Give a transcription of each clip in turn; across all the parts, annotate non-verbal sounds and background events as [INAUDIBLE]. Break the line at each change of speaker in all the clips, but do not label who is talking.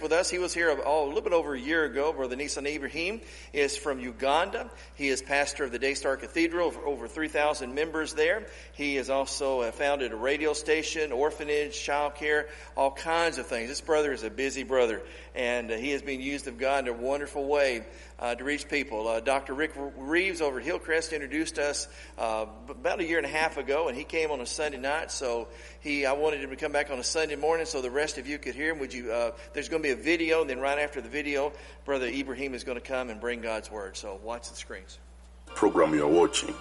with us. He was here oh, a little bit over a year ago. Brother Nisan Ibrahim is from Uganda. He is pastor of the Daystar Cathedral, over 3,000 members there. He has also uh, founded a radio station, orphanage, child care, all kinds of things. This brother is a busy brother, and uh, he has been used of God in a wonderful way uh, to reach people. Uh, Dr. Rick Reeves over at Hillcrest introduced us uh, about a year and a half ago, and he came on a Sunday night. So he, I wanted him to come back on a Sunday morning so the rest of you could hear him. Would you? Uh, there's going to be a video, and then right after the video, Brother Ibrahim is going to come and bring God's word. So watch the screens.
Program you are watching.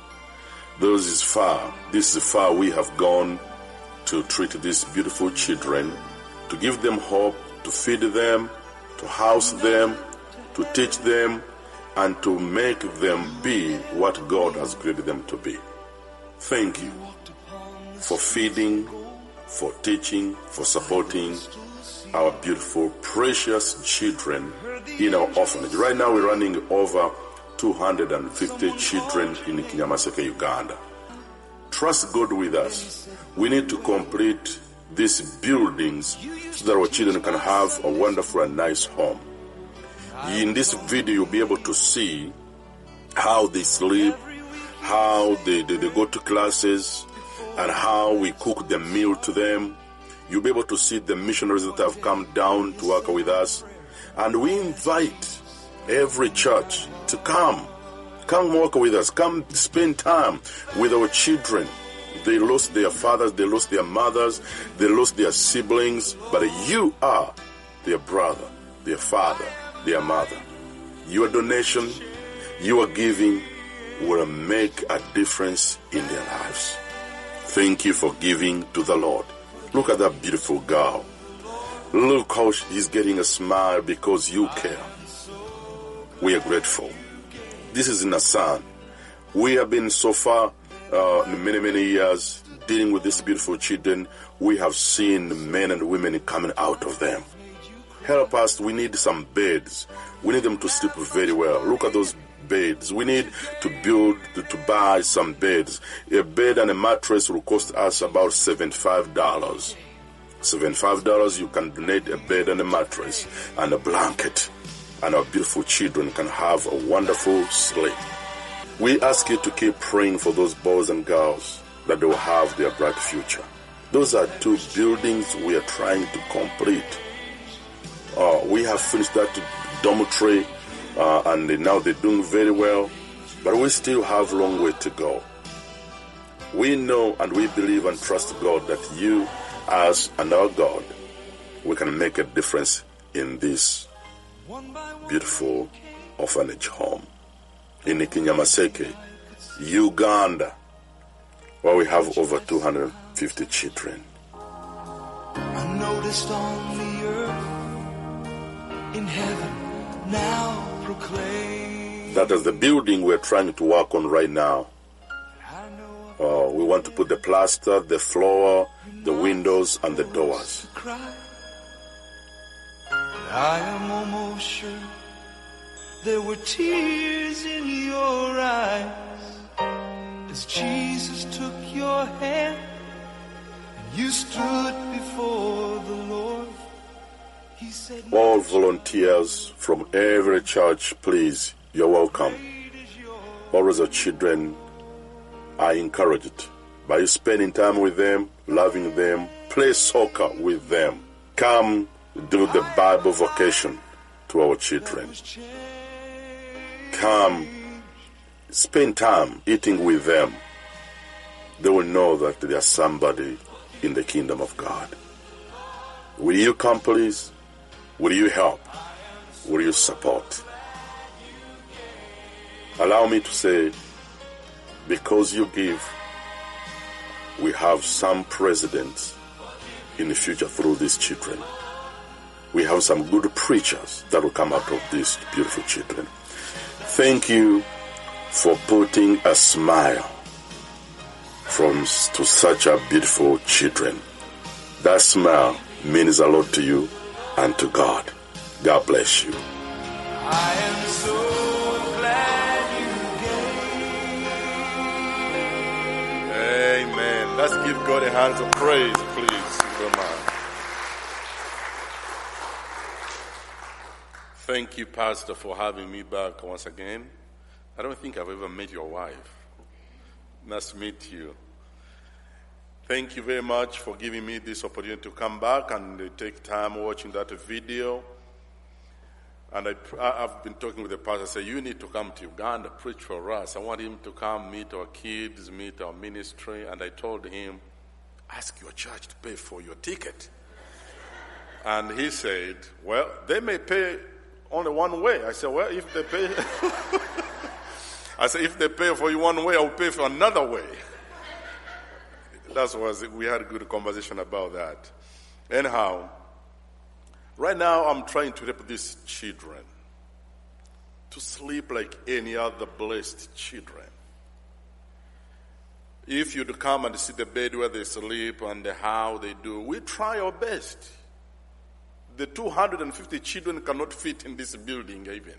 Those is far. This is far we have gone to treat these beautiful children, to give them hope, to feed them, to house them, to teach them, and to make them be what God has created them to be. Thank you for feeding, for teaching, for supporting our beautiful, precious children in our orphanage. Right now, we're running over 250 children in Kinyamaseke, Uganda. Trust God with us. We need to complete these buildings so that our children can have a wonderful and nice home. In this video, you'll be able to see how they sleep, how they, they, they go to classes, and how we cook the meal to them. You'll be able to see the missionaries that have come down to work with us. And we invite every church to come. Come work with us. Come spend time with our children. They lost their fathers, they lost their mothers, they lost their siblings, but you are their brother, their father, their mother. Your donation, your giving will make a difference in their lives. Thank you for giving to the Lord. Look at that beautiful girl. Look how she's getting a smile because you care. We are grateful. This is Nasan. We have been so far, uh, many, many years dealing with these beautiful children. We have seen men and women coming out of them. Help us. We need some beds. We need them to sleep very well. Look at those beds. We need to build, to, buy some beds. A bed and a mattress will cost us about $75. $75, you can donate a bed and a mattress and a blanket. And our beautiful children can have a wonderful sleep. We ask you to keep praying for those boys and girls that they will have their bright future. Those are two buildings we are trying to complete. Uh, we have finished that dormitory uh, and now they're doing very well, but we still have a long way to go. We know and we believe and trust God that you, as and our God, we can make a difference in this beautiful orphanage home in Kinyamaseke, Uganda, where we have over 250 children.
In heaven, now proclaim.
That is the building we're trying to work on right now. Uh, we want to put the plaster, the floor, the windows, and the doors.
I am almost sure there were tears in your eyes as Jesus took your hand and you stood before the Lord.
All volunteers from every church, please, you're welcome. Always our children are encouraged by spending time with them, loving them, play soccer with them. Come do the Bible vocation to our children. Come spend time eating with them. They will know that there's somebody in the kingdom of God. Will you come, please? Will you help? Will you support? Allow me to say, because you give, we have some presidents in the future through these children. We have some good preachers that will come out of these beautiful children. Thank you for putting a smile from to such a beautiful children. That smile means a lot to you and to God. God bless you.
I am so glad you gave.
Amen. Let's give God a hand of praise, please. Come on. Thank you, Pastor, for having me back once again. I don't think I've ever met your wife. Nice to meet you. Thank you very much for giving me this opportunity to come back and uh, take time watching that video. And I, I've been talking with the pastor. I say you need to come to Uganda, preach for us. I want him to come meet our kids, meet our ministry. And I told him, ask your church to pay for your ticket. And he said, well, they may pay only one way. I said, well, if they pay, [LAUGHS] I said, if they pay for you one way, I'll pay for another way. That was, we had a good conversation about that. Anyhow, right now I'm trying to help these children to sleep like any other blessed children. If you'd come and see the bed where they sleep and how they do, we try our best. The 250 children cannot fit in this building even.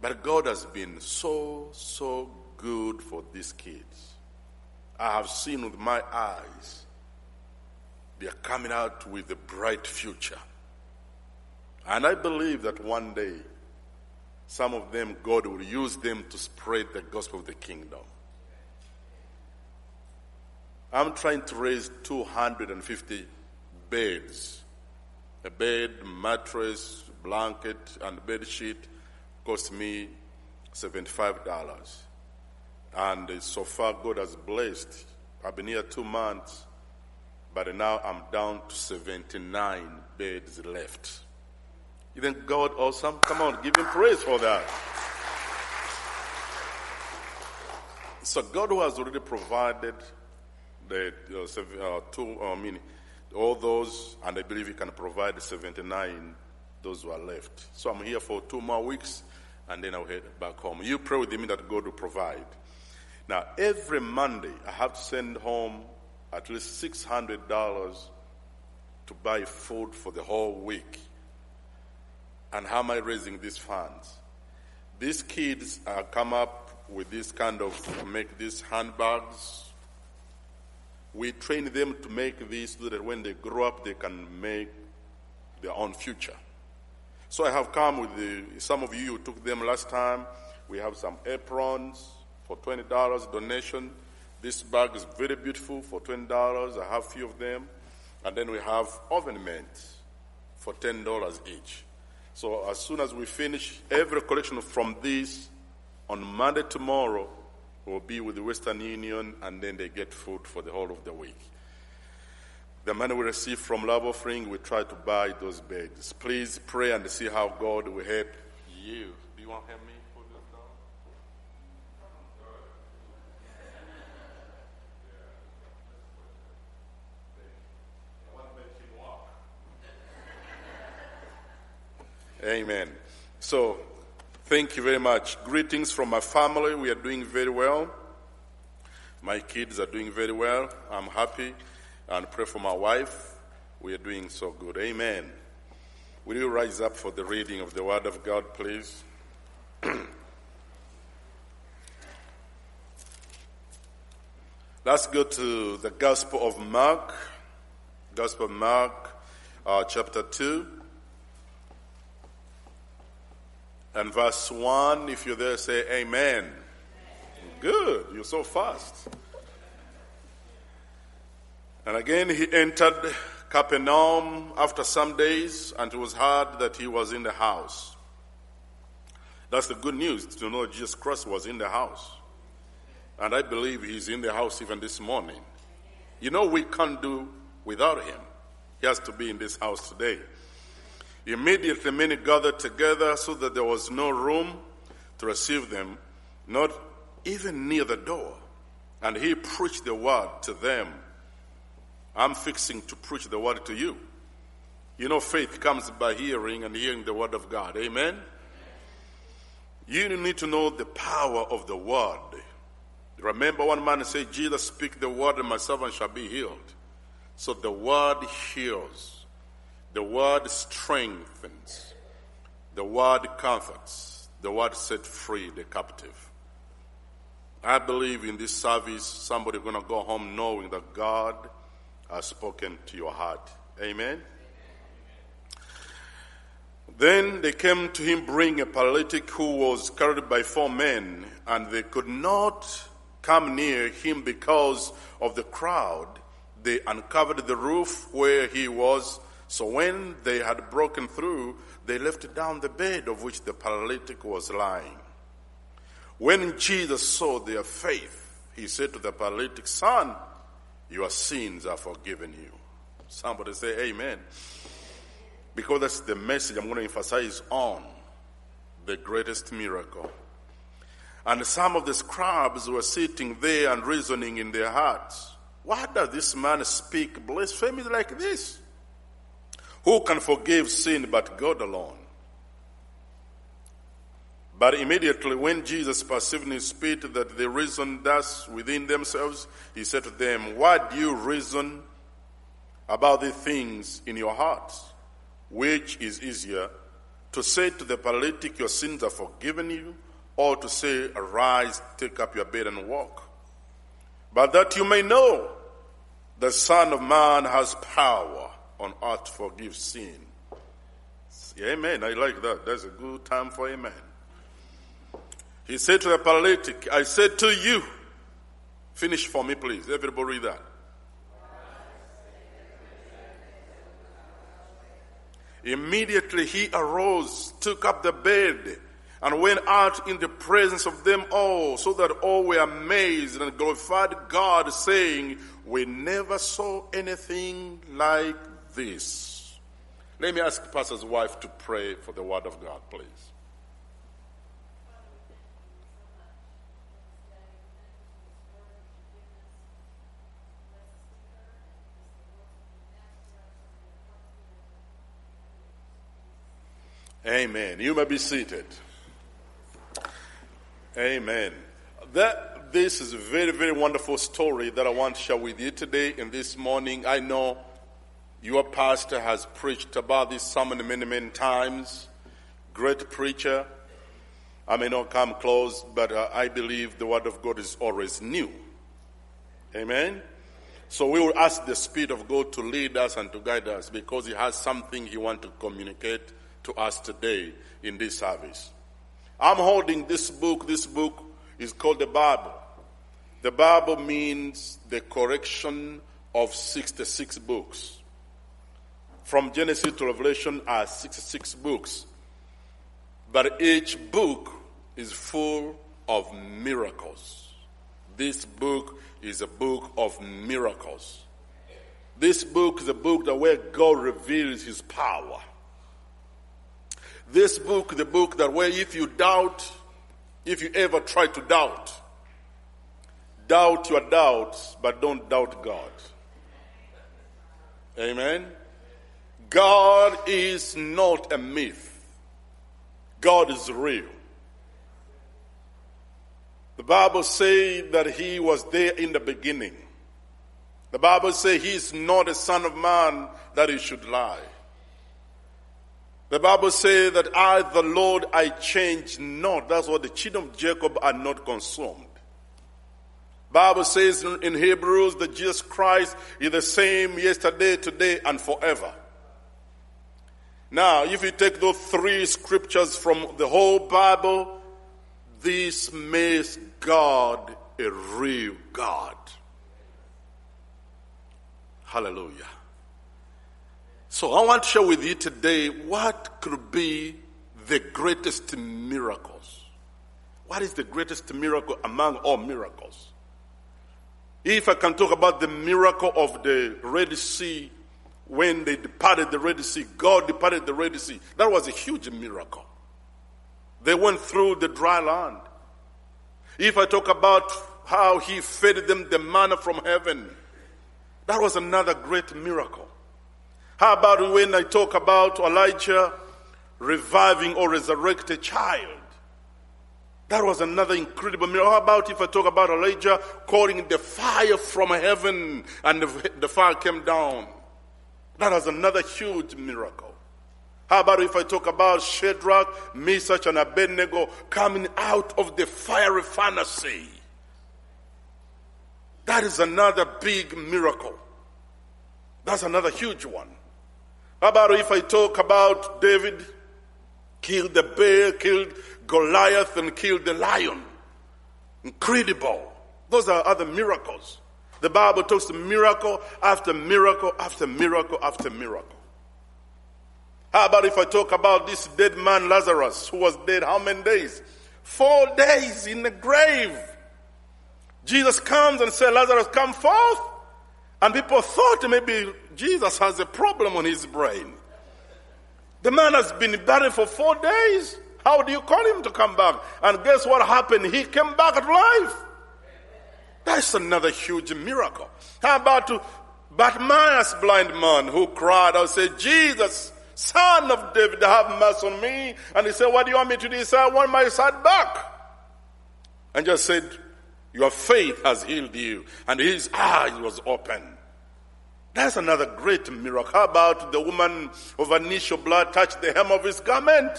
But God has been so, so good for these kids. I have seen with my eyes they are coming out with a bright future. And I believe that one day some of them, God will use them to spread the gospel of the kingdom. I'm trying to raise 250 beds. A bed, mattress, blanket, and bed sheet cost me $75. And uh, so far, God has blessed. I've been here two months, but now I'm down to 79 beds left. Isn't God awesome? Come on, give him praise for that. So God who has already provided the uh, uh, two, I mean, all those, and I believe He can provide 79 those who are left. So I'm here for two more weeks, and then I'll head back home. You pray with me that God will provide. Now, every Monday, I have to send home at least $600 to buy food for the whole week. And how am I raising these funds? These kids uh, come up with this kind of make these handbags. We train them to make these so that when they grow up, they can make their own future. So I have come with the, some of you who took them last time. We have some aprons for $20 donation. This bag is very beautiful for $20. I have a few of them. And then we have oven ornaments for $10 each. So as soon as we finish every collection from this, on Monday tomorrow will be with the Western Union and then they get food for the whole of the week. The money we receive from Love Offering, we try to buy those beds. Please pray and see how God will help you. Do you want to help me Amen. So, thank you very much. Greetings from my family. We are doing very well. My kids are doing very well. I'm happy. And pray for my wife. We are doing so good. Amen. Will you rise up for the reading of the Word of God, please? [CLEARS THROAT] Let's go to the Gospel of Mark. Gospel of Mark, uh, chapter 2. And verse 1, if you're there, say amen. Good, you're so fast. And again, he entered Capernaum after some days, and it was heard that he was in the house. That's the good news to know Jesus Christ was in the house. And I believe he's in the house even this morning. You know, we can't do without him. He has to be in this house today. Immediately many gathered together so that there was no room to receive them, not even near the door. And he preached the word to them. I'm fixing to preach the word to you. You know, faith comes by hearing and hearing the word of God. Amen? You need to know the power of the word. Remember, one man said, Jesus, speak the word, and my servant shall be healed. So the word heals. The word strengthens. The word comforts. The word set free the captive. I believe in this service, somebody going to go home knowing that God has spoken to your heart. Amen. Then they came to him bringing a paralytic who was carried by four men, and they could not come near him because of the crowd. They uncovered the roof where he was. So when they had broken through, they left down the bed of which the paralytic was lying. When Jesus saw their faith, he said to the paralytic, Son, your sins are forgiven you. Somebody say amen. Because that's the message I'm going to emphasize on the greatest miracle. And some of the scribes were sitting there and reasoning in their hearts. Why does this man speak blasphemy like this? Who can forgive sin but God alone? But immediately when Jesus perceived in his spirit that they reasoned thus within themselves, he said to them, Why do you reason about the things in your hearts? Which is easier, to say to the paralytic, Your sins are forgiven you, or to say, Arise, take up your bed and walk? But that you may know, the Son of Man has power on earth forgive sin. Amen. I like that. That's a good time for amen. He said to the paralytic, I said to you, finish for me, please. Everybody read that. Immediately he arose, took up the bed, and went out in the presence of them all, so that all were amazed and glorified God, saying, We never saw anything like this. Let me ask Pastor's wife to pray for the word of God, please. Amen. You may be seated. Amen. That this is a very, very wonderful story that I want to share with you today and this morning. I know your pastor has preached about this sermon many, many times. Great preacher. I may not come close, but uh, I believe the word of God is always new. Amen. So we will ask the Spirit of God to lead us and to guide us because He has something He wants to communicate to us today in this service. I'm holding this book. This book is called the Bible. The Bible means the correction of 66 books. From Genesis to Revelation are 66 books. But each book is full of miracles. This book is a book of miracles. This book is a book that where God reveals his power. This book, the book that where if you doubt, if you ever try to doubt, doubt your doubts, but don't doubt God. Amen. God is not a myth. God is real. The Bible says that he was there in the beginning. The Bible says he is not a son of man that he should lie. The Bible says that I, the Lord, I change not. That's what the children of Jacob are not consumed. Bible says in Hebrews that Jesus Christ is the same yesterday, today, and forever. Now, if you take those three scriptures from the whole Bible, this makes God a real God. Hallelujah. So I want to share with you today what could be the greatest miracles. What is the greatest miracle among all miracles? If I can talk about the miracle of the Red Sea when they departed the Red Sea, God departed the Red Sea. That was a huge miracle. They went through the dry land. If I talk about how he fed them the manna from heaven, that was another great miracle. How about when I talk about Elijah reviving or resurrect a child? That was another incredible miracle. How about if I talk about Elijah calling the fire from heaven and the, the fire came down? That was another huge miracle. How about if I talk about Shadrach, Meshach, and Abednego coming out of the fiery furnace? That is another big miracle. That's another huge one. How about if I talk about David killed the bear, killed Goliath, and killed the lion. Incredible. Those are other miracles. The Bible talks miracle after miracle after miracle after miracle. How about if I talk about this dead man Lazarus who was dead how many days? Four days in the grave. Jesus comes and says, Lazarus, come forth. And people thought maybe Jesus has a problem on his brain. The man has been buried for four days. How do you call him to come back? And guess what happened? He came back to life. That's another huge miracle. How about to Bartimaeus blind man who cried out, said, Jesus, son of David, have mercy on me. And he said, what do you want me to do? He said, I want my sight back. And just said, your faith has healed you. And his eyes was open. That's another great miracle. How about the woman of initial blood touched the hem of his garment?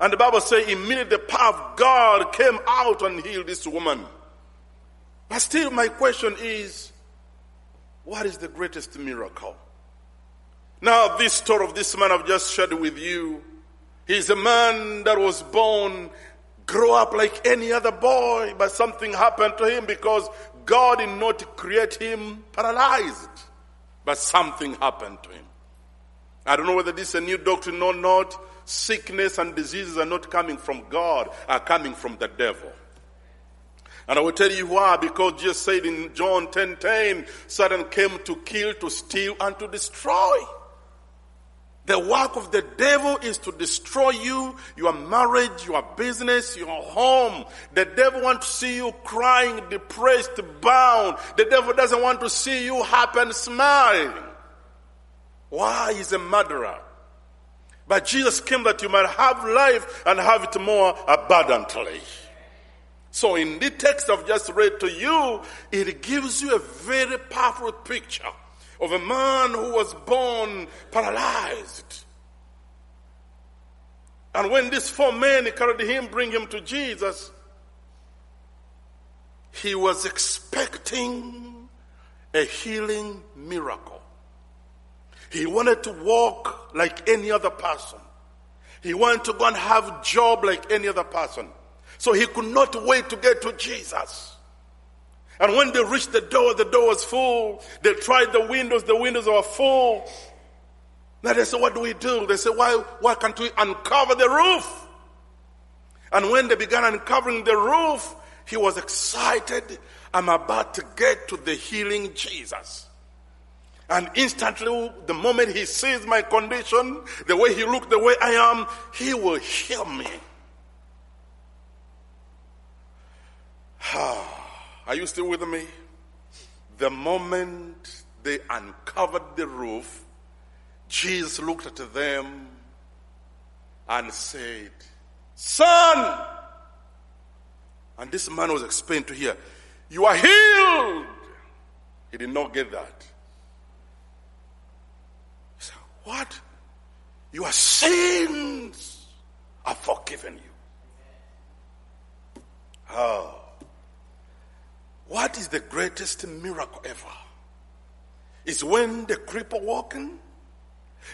And the Bible says immediately the power of God came out and healed this woman. But still, my question is what is the greatest miracle? Now, this story of this man I've just shared with you, he's a man that was born, grow up like any other boy, but something happened to him because God did not create him paralyzed, but something happened to him. I don't know whether this is a new doctrine or not. Sickness and diseases are not coming from God, are coming from the devil. And I will tell you why, because Jesus said in John 10, 10, Satan came to kill, to steal, and to destroy. The work of the devil is to destroy you, your marriage, your business, your home. The devil wants to see you crying, depressed, bound. The devil doesn't want to see you happy and smiling. Why? He's a murderer. But Jesus came that you might have life and have it more abundantly. So in the text I've just read to you, it gives you a very powerful picture of a man who was born paralyzed. And when these four men carried him, bring him to Jesus, he was expecting a healing miracle. He wanted to walk like any other person. He wanted to go and have job like any other person. So he could not wait to get to Jesus. And when they reached the door, the door was full. They tried the windows, the windows were full. Now they said, what do we do? They said, why, why can't we uncover the roof? And when they began uncovering the roof, he was excited. I'm about to get to the healing Jesus. And instantly, the moment he sees my condition, the way he looked, the way I am, he will heal me. [SIGHS] Are you still with me? The moment they uncovered the roof, Jesus looked at them and said, Son! And this man was explained to hear, You are healed! He did not get that. He said, What? Your sins are forgiven you. Oh. What is the greatest miracle ever? Is when the cripple walking?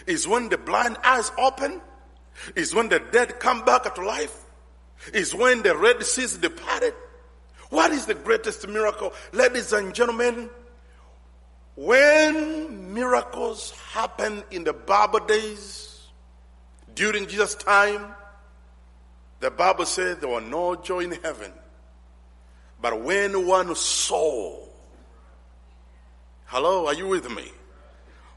Is when the blind eyes open? Is when the dead come back to life? Is when the red seas departed? What is the greatest miracle? Ladies and gentlemen, when miracles happen in the Bible days, during Jesus' time, the Bible says there was no joy in heaven but when one soul, hello, are you with me?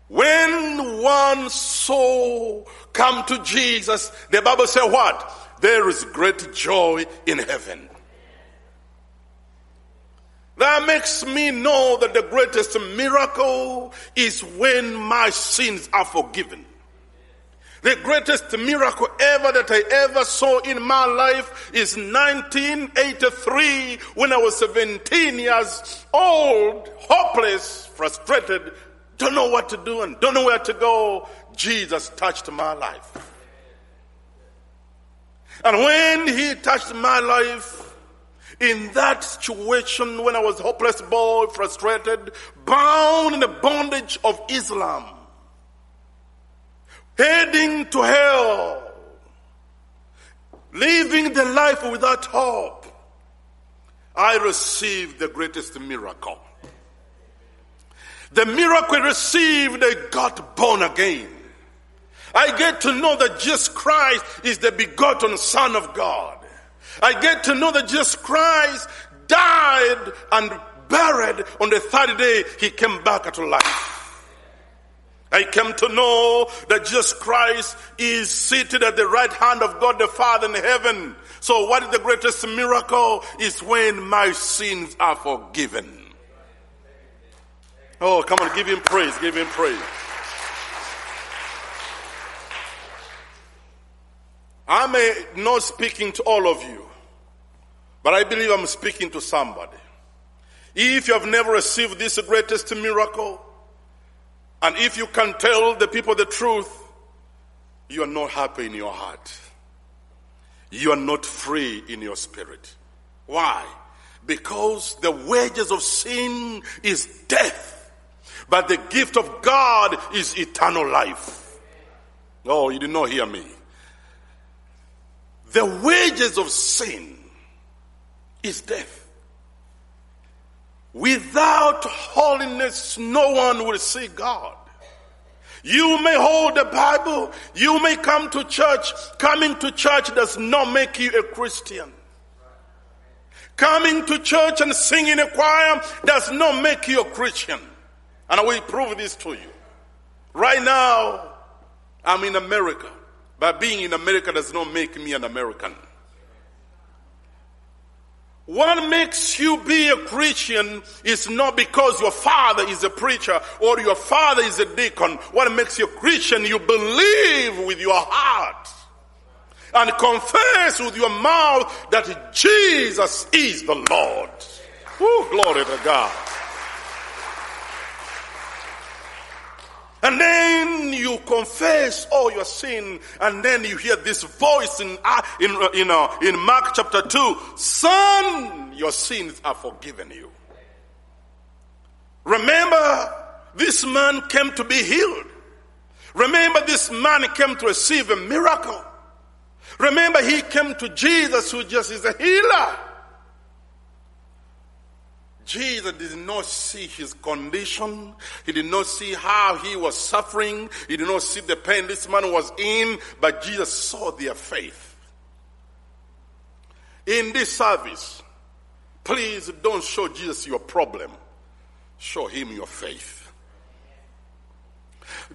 When one soul come to Jesus, the Bible says what? There is great joy in heaven. That makes me know that the greatest miracle is when my sins are forgiven. The greatest miracle ever that I ever saw in my life is 1983 when I was 17 years old, hopeless, frustrated, don't know what to do and don't know where to go. Jesus touched my life. And when he touched my life, in that situation when I was hopeless boy, frustrated, bound in the bondage of Islam, heading to hell. living the life without hope, I received the greatest miracle. The miracle received, I got born again. I get to know that Jesus Christ is the begotten Son of God. I get to know that Jesus Christ died and buried on the third day, he came back to life. I came to know that Jesus Christ is seated at the right hand of God the Father in heaven. So what is the greatest miracle? Is when my sins are forgiven. Oh, come on, give him praise, give him praise. I'm not speaking to all of you, but I believe I'm speaking to somebody. If you have never received this greatest miracle, and if you can tell the people the truth, you are not happy in your heart. You are not free in your spirit. Why? Because the wages of sin is death, but the gift of God is eternal life. Oh, you did not hear me. The wages of sin is death. Without holiness, no one will see God. You may hold the Bible. You may come to church. Coming to church does not make you a Christian. Coming to church and singing a choir does not make you a Christian. And I will prove this to you. Right now, I'm in America. But being in America does not make me an American. What makes you be a Christian is not because your father is a preacher or your father is a deacon. What makes you a Christian, you believe with your heart and confess with your mouth that Jesus is the Lord. Oh, glory to God. And then you confess all your sin, and then you hear this voice in uh, in uh, in, uh, in Mark chapter two: "Son, your sins are forgiven you." Remember, this man came to be healed. Remember, this man came to receive a miracle. Remember, he came to Jesus, who just is a healer. Jesus did not see his condition. He did not see how he was suffering. He did not see the pain this man was in, but Jesus saw their faith. In this service, please don't show Jesus your problem. Show him your faith.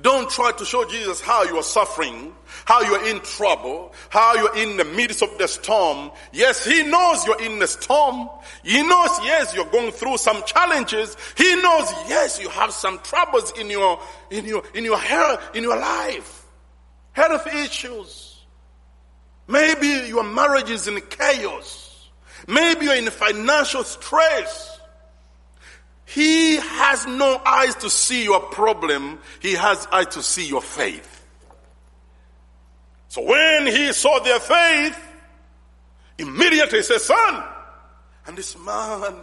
Don't try to show Jesus how you are suffering, how you are in trouble, how you're in the midst of the storm. Yes, He knows you're in the storm. He knows, yes, you're going through some challenges. He knows, yes, you have some troubles in your, in your, in your health, in your life. Health issues. Maybe your marriage is in chaos. Maybe you're in financial stress. He has no eyes to see your problem. He has eyes to see your faith. So when he saw their faith, immediately he said, son. And this man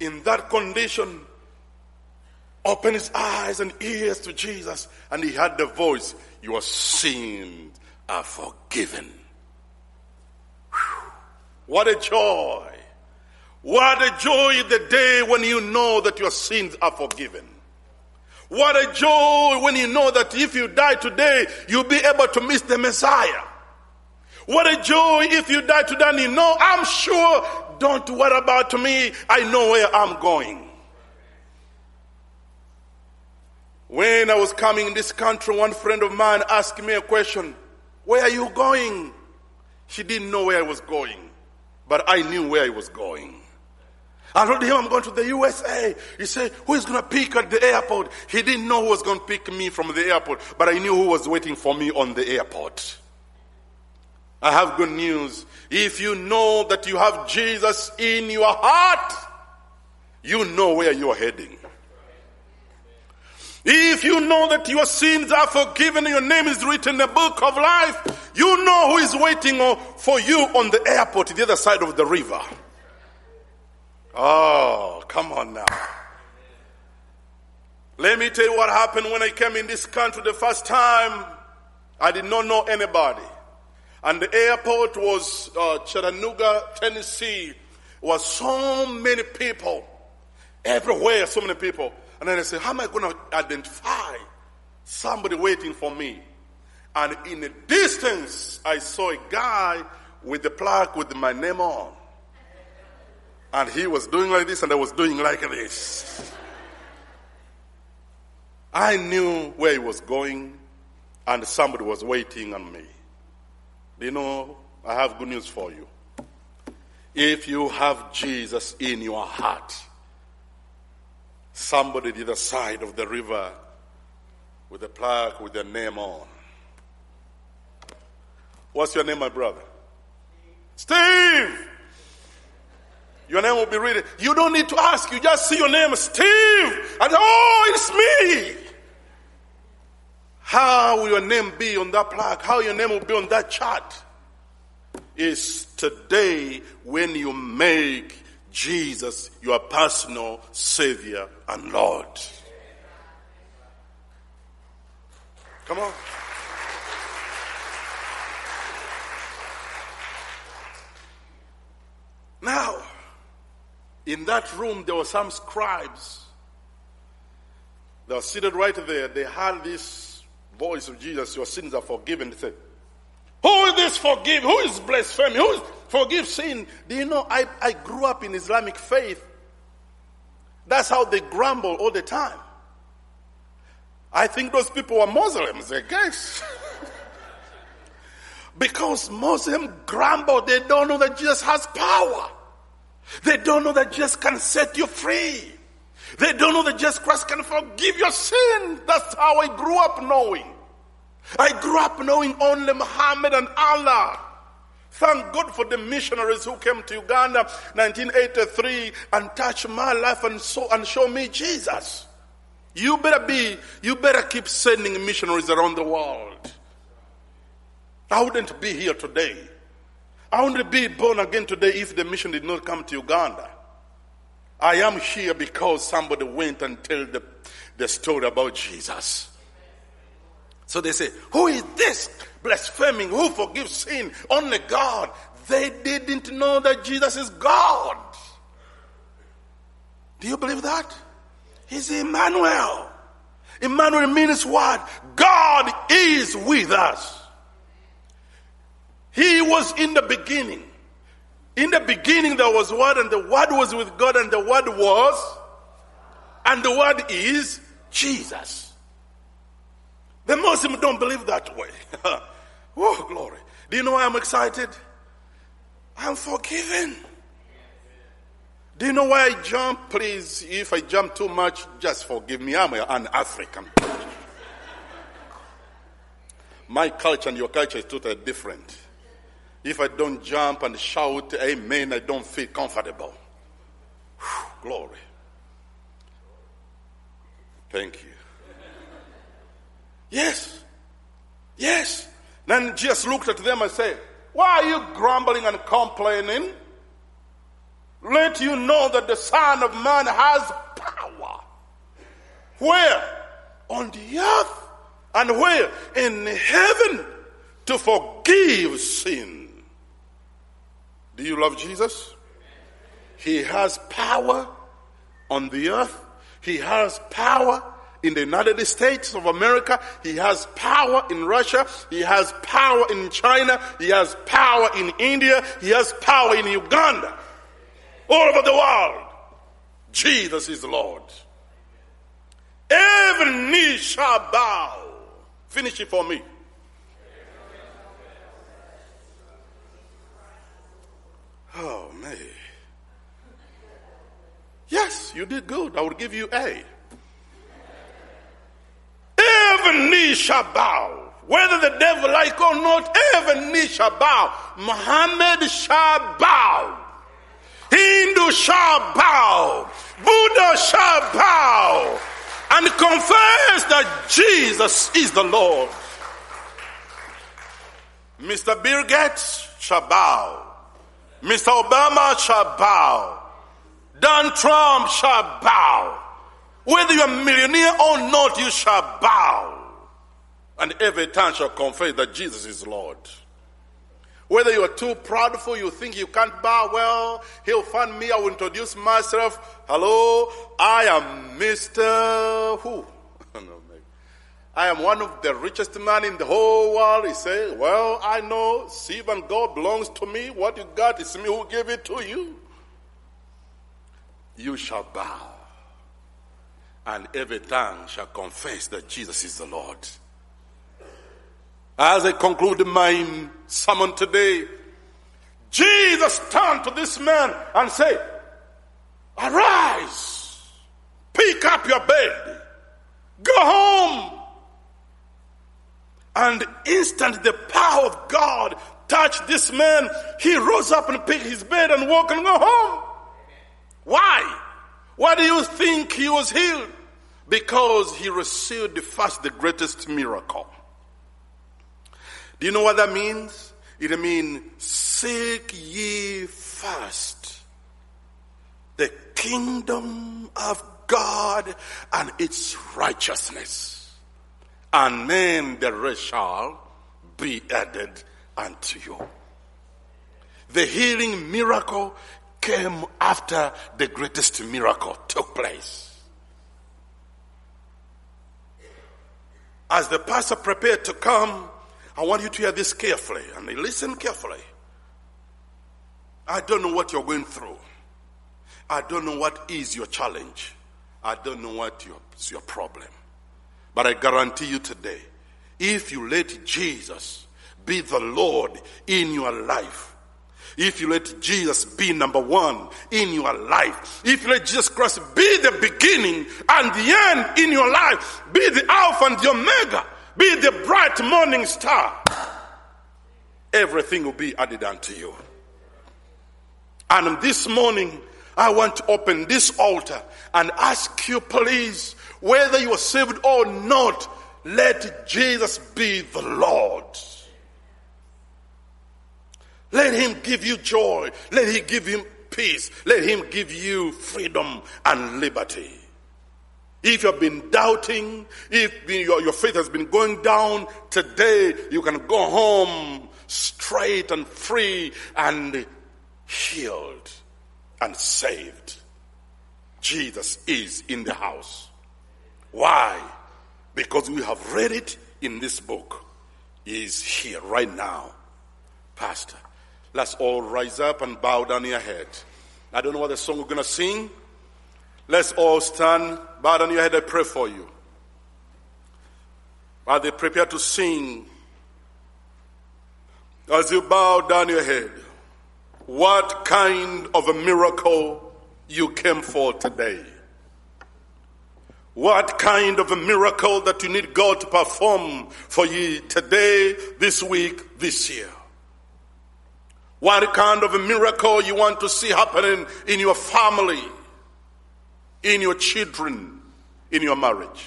in that condition opened his eyes and ears to Jesus and he had the voice, your sins are forgiven. Whew. What a joy. What a joy the day when you know that your sins are forgiven. What a joy when you know that if you die today, you'll be able to miss the Messiah. What a joy if you die today and you know, I'm sure, don't worry about me, I know where I'm going. When I was coming in this country, one friend of mine asked me a question, where are you going? She didn't know where I was going, but I knew where I was going. I told him I'm going to the USA. He said, who is going to pick at the airport? He didn't know who was going to pick me from the airport, but I knew who was waiting for me on the airport. I have good news. If you know that you have Jesus in your heart, you know where you're heading. If you know that your sins are forgiven and your name is written in the book of life, you know who is waiting for you on the airport, the other side of the river. Oh, come on now. Let me tell you what happened when I came in this country the first time. I did not know anybody. And the airport was uh, Chattanooga, Tennessee. Was so many people everywhere, so many people. And then I said, How am I going to identify somebody waiting for me? And in the distance, I saw a guy with the plaque with my name on. And he was doing like this, and I was doing like this. I knew where he was going, and somebody was waiting on me. Do you know, I have good news for you. If you have Jesus in your heart, somebody the other side of the river with a plaque with their name on. What's your name, my brother? Steve! Your name will be written. You don't need to ask. You just see your name, Steve. And oh, it's me. How will your name be on that plaque? How your name will be on that chart? Is today when you make Jesus your personal Savior and Lord. Come on. Now, in that room, there were some scribes. They were seated right there. They heard this voice of Jesus, Your sins are forgiven. They said, Who is this forgive? Who is blasphemy? Who is forgive sin? Do you know, I, I grew up in Islamic faith. That's how they grumble all the time. I think those people were Muslims, I guess. [LAUGHS] because Muslims grumble, they don't know that Jesus has power. They don't know that Jesus can set you free. They don't know that Jesus Christ can forgive your sin. That's how I grew up knowing. I grew up knowing only Muhammad and Allah. Thank God for the missionaries who came to Uganda 1983 and touched my life and so and show me Jesus. You better be, you better keep sending missionaries around the world. I wouldn't be here today. I wouldn't be born again today if the mission did not come to Uganda. I am here because somebody went and told the, the story about Jesus. So they say, Who is this blaspheming? Who forgives sin? Only God. They didn't know that Jesus is God. Do you believe that? He's Emmanuel. Emmanuel means what? God is with us. He was in the beginning. In the beginning there was word and the word was with God and the word was and the word is Jesus. The Muslims don't believe that way. [LAUGHS] oh, glory. Do you know why I'm excited? I'm forgiven. Do you know why I jump? Please, if I jump too much, just forgive me. I'm an African. [LAUGHS] My culture and your culture is totally different. If I don't jump and shout, Amen, I don't feel comfortable. Whew, glory. Thank you. Yes. Yes. Then Jesus looked at them and said, Why are you grumbling and complaining? Let you know that the Son of Man has power. Where? On the earth. And where? In heaven to forgive sin. Do you love Jesus? He has power on the earth. He has power in the United States of America. He has power in Russia. He has power in China. He has power in India. He has power in Uganda. All over the world. Jesus is Lord. Every knee shall bow. Finish it for me. Oh, man. Yes, you did good. I would give you A. Every knee shall bow. Whether the devil like or not, every knee shall bow. Muhammad shall bow. Hindu shall bow. Buddha shall bow. And confess that Jesus is the Lord. Mr. Bill Gates shall bow. Mr. Obama shall bow. Donald Trump shall bow. Whether you're a millionaire or not, you shall bow. And every tongue shall confess that Jesus is Lord. Whether you are too proudful, you think you can't bow well, he'll find me, I will introduce myself. Hello, I am Mr. Who? I am one of the richest men in the whole world. He said, well, I know Steve and God belongs to me. What you got is me who gave it to you. You shall bow and every tongue shall confess that Jesus is the Lord. As I conclude my sermon today, Jesus turned to this man and said, Arise, pick up your bed, go home. And instant the power of God touched this man. He rose up and picked his bed and walked and go home. Why? Why do you think he was healed? Because he received first, the greatest miracle. Do you know what that means? It means seek ye first the kingdom of God and its righteousness. And then the rest shall be added unto you. The healing miracle came after the greatest miracle took place. As the pastor prepared to come, I want you to hear this carefully and listen carefully. I don't know what you're going through. I don't know what is your challenge. I don't know what your, is your problem. But I guarantee you today, if you let Jesus be the Lord in your life, if you let Jesus be number one in your life, if you let Jesus Christ be the beginning and the end in your life, be the Alpha and the Omega, be the bright morning star, everything will be added unto you. And this morning, I want to open this altar and ask you, please, whether you are saved or not, let Jesus be the Lord. Let him give you joy. Let him give you peace. Let him give you freedom and liberty. If you've been doubting, if your, your faith has been going down, today you can go home straight and free and healed and saved. Jesus is in the house. Why? Because we have read it in this book. Is here right now. Pastor, Let's all rise up and bow down your head. I don't know what the song we're going to sing. Let's all stand, bow down your head, I pray for you. While they prepare to sing, as you bow down your head, what kind of a miracle you came for today? What kind of a miracle that you need God to perform for you today, this week, this year? What kind of a miracle you want to see happening in your family, in your children, in your marriage?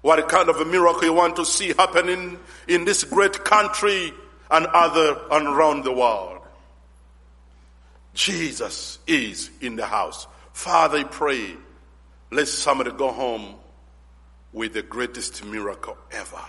What kind of a miracle you want to see happening in this great country and other and around the world? Jesus is in the house. Father, I pray, let somebody go home with the greatest miracle ever.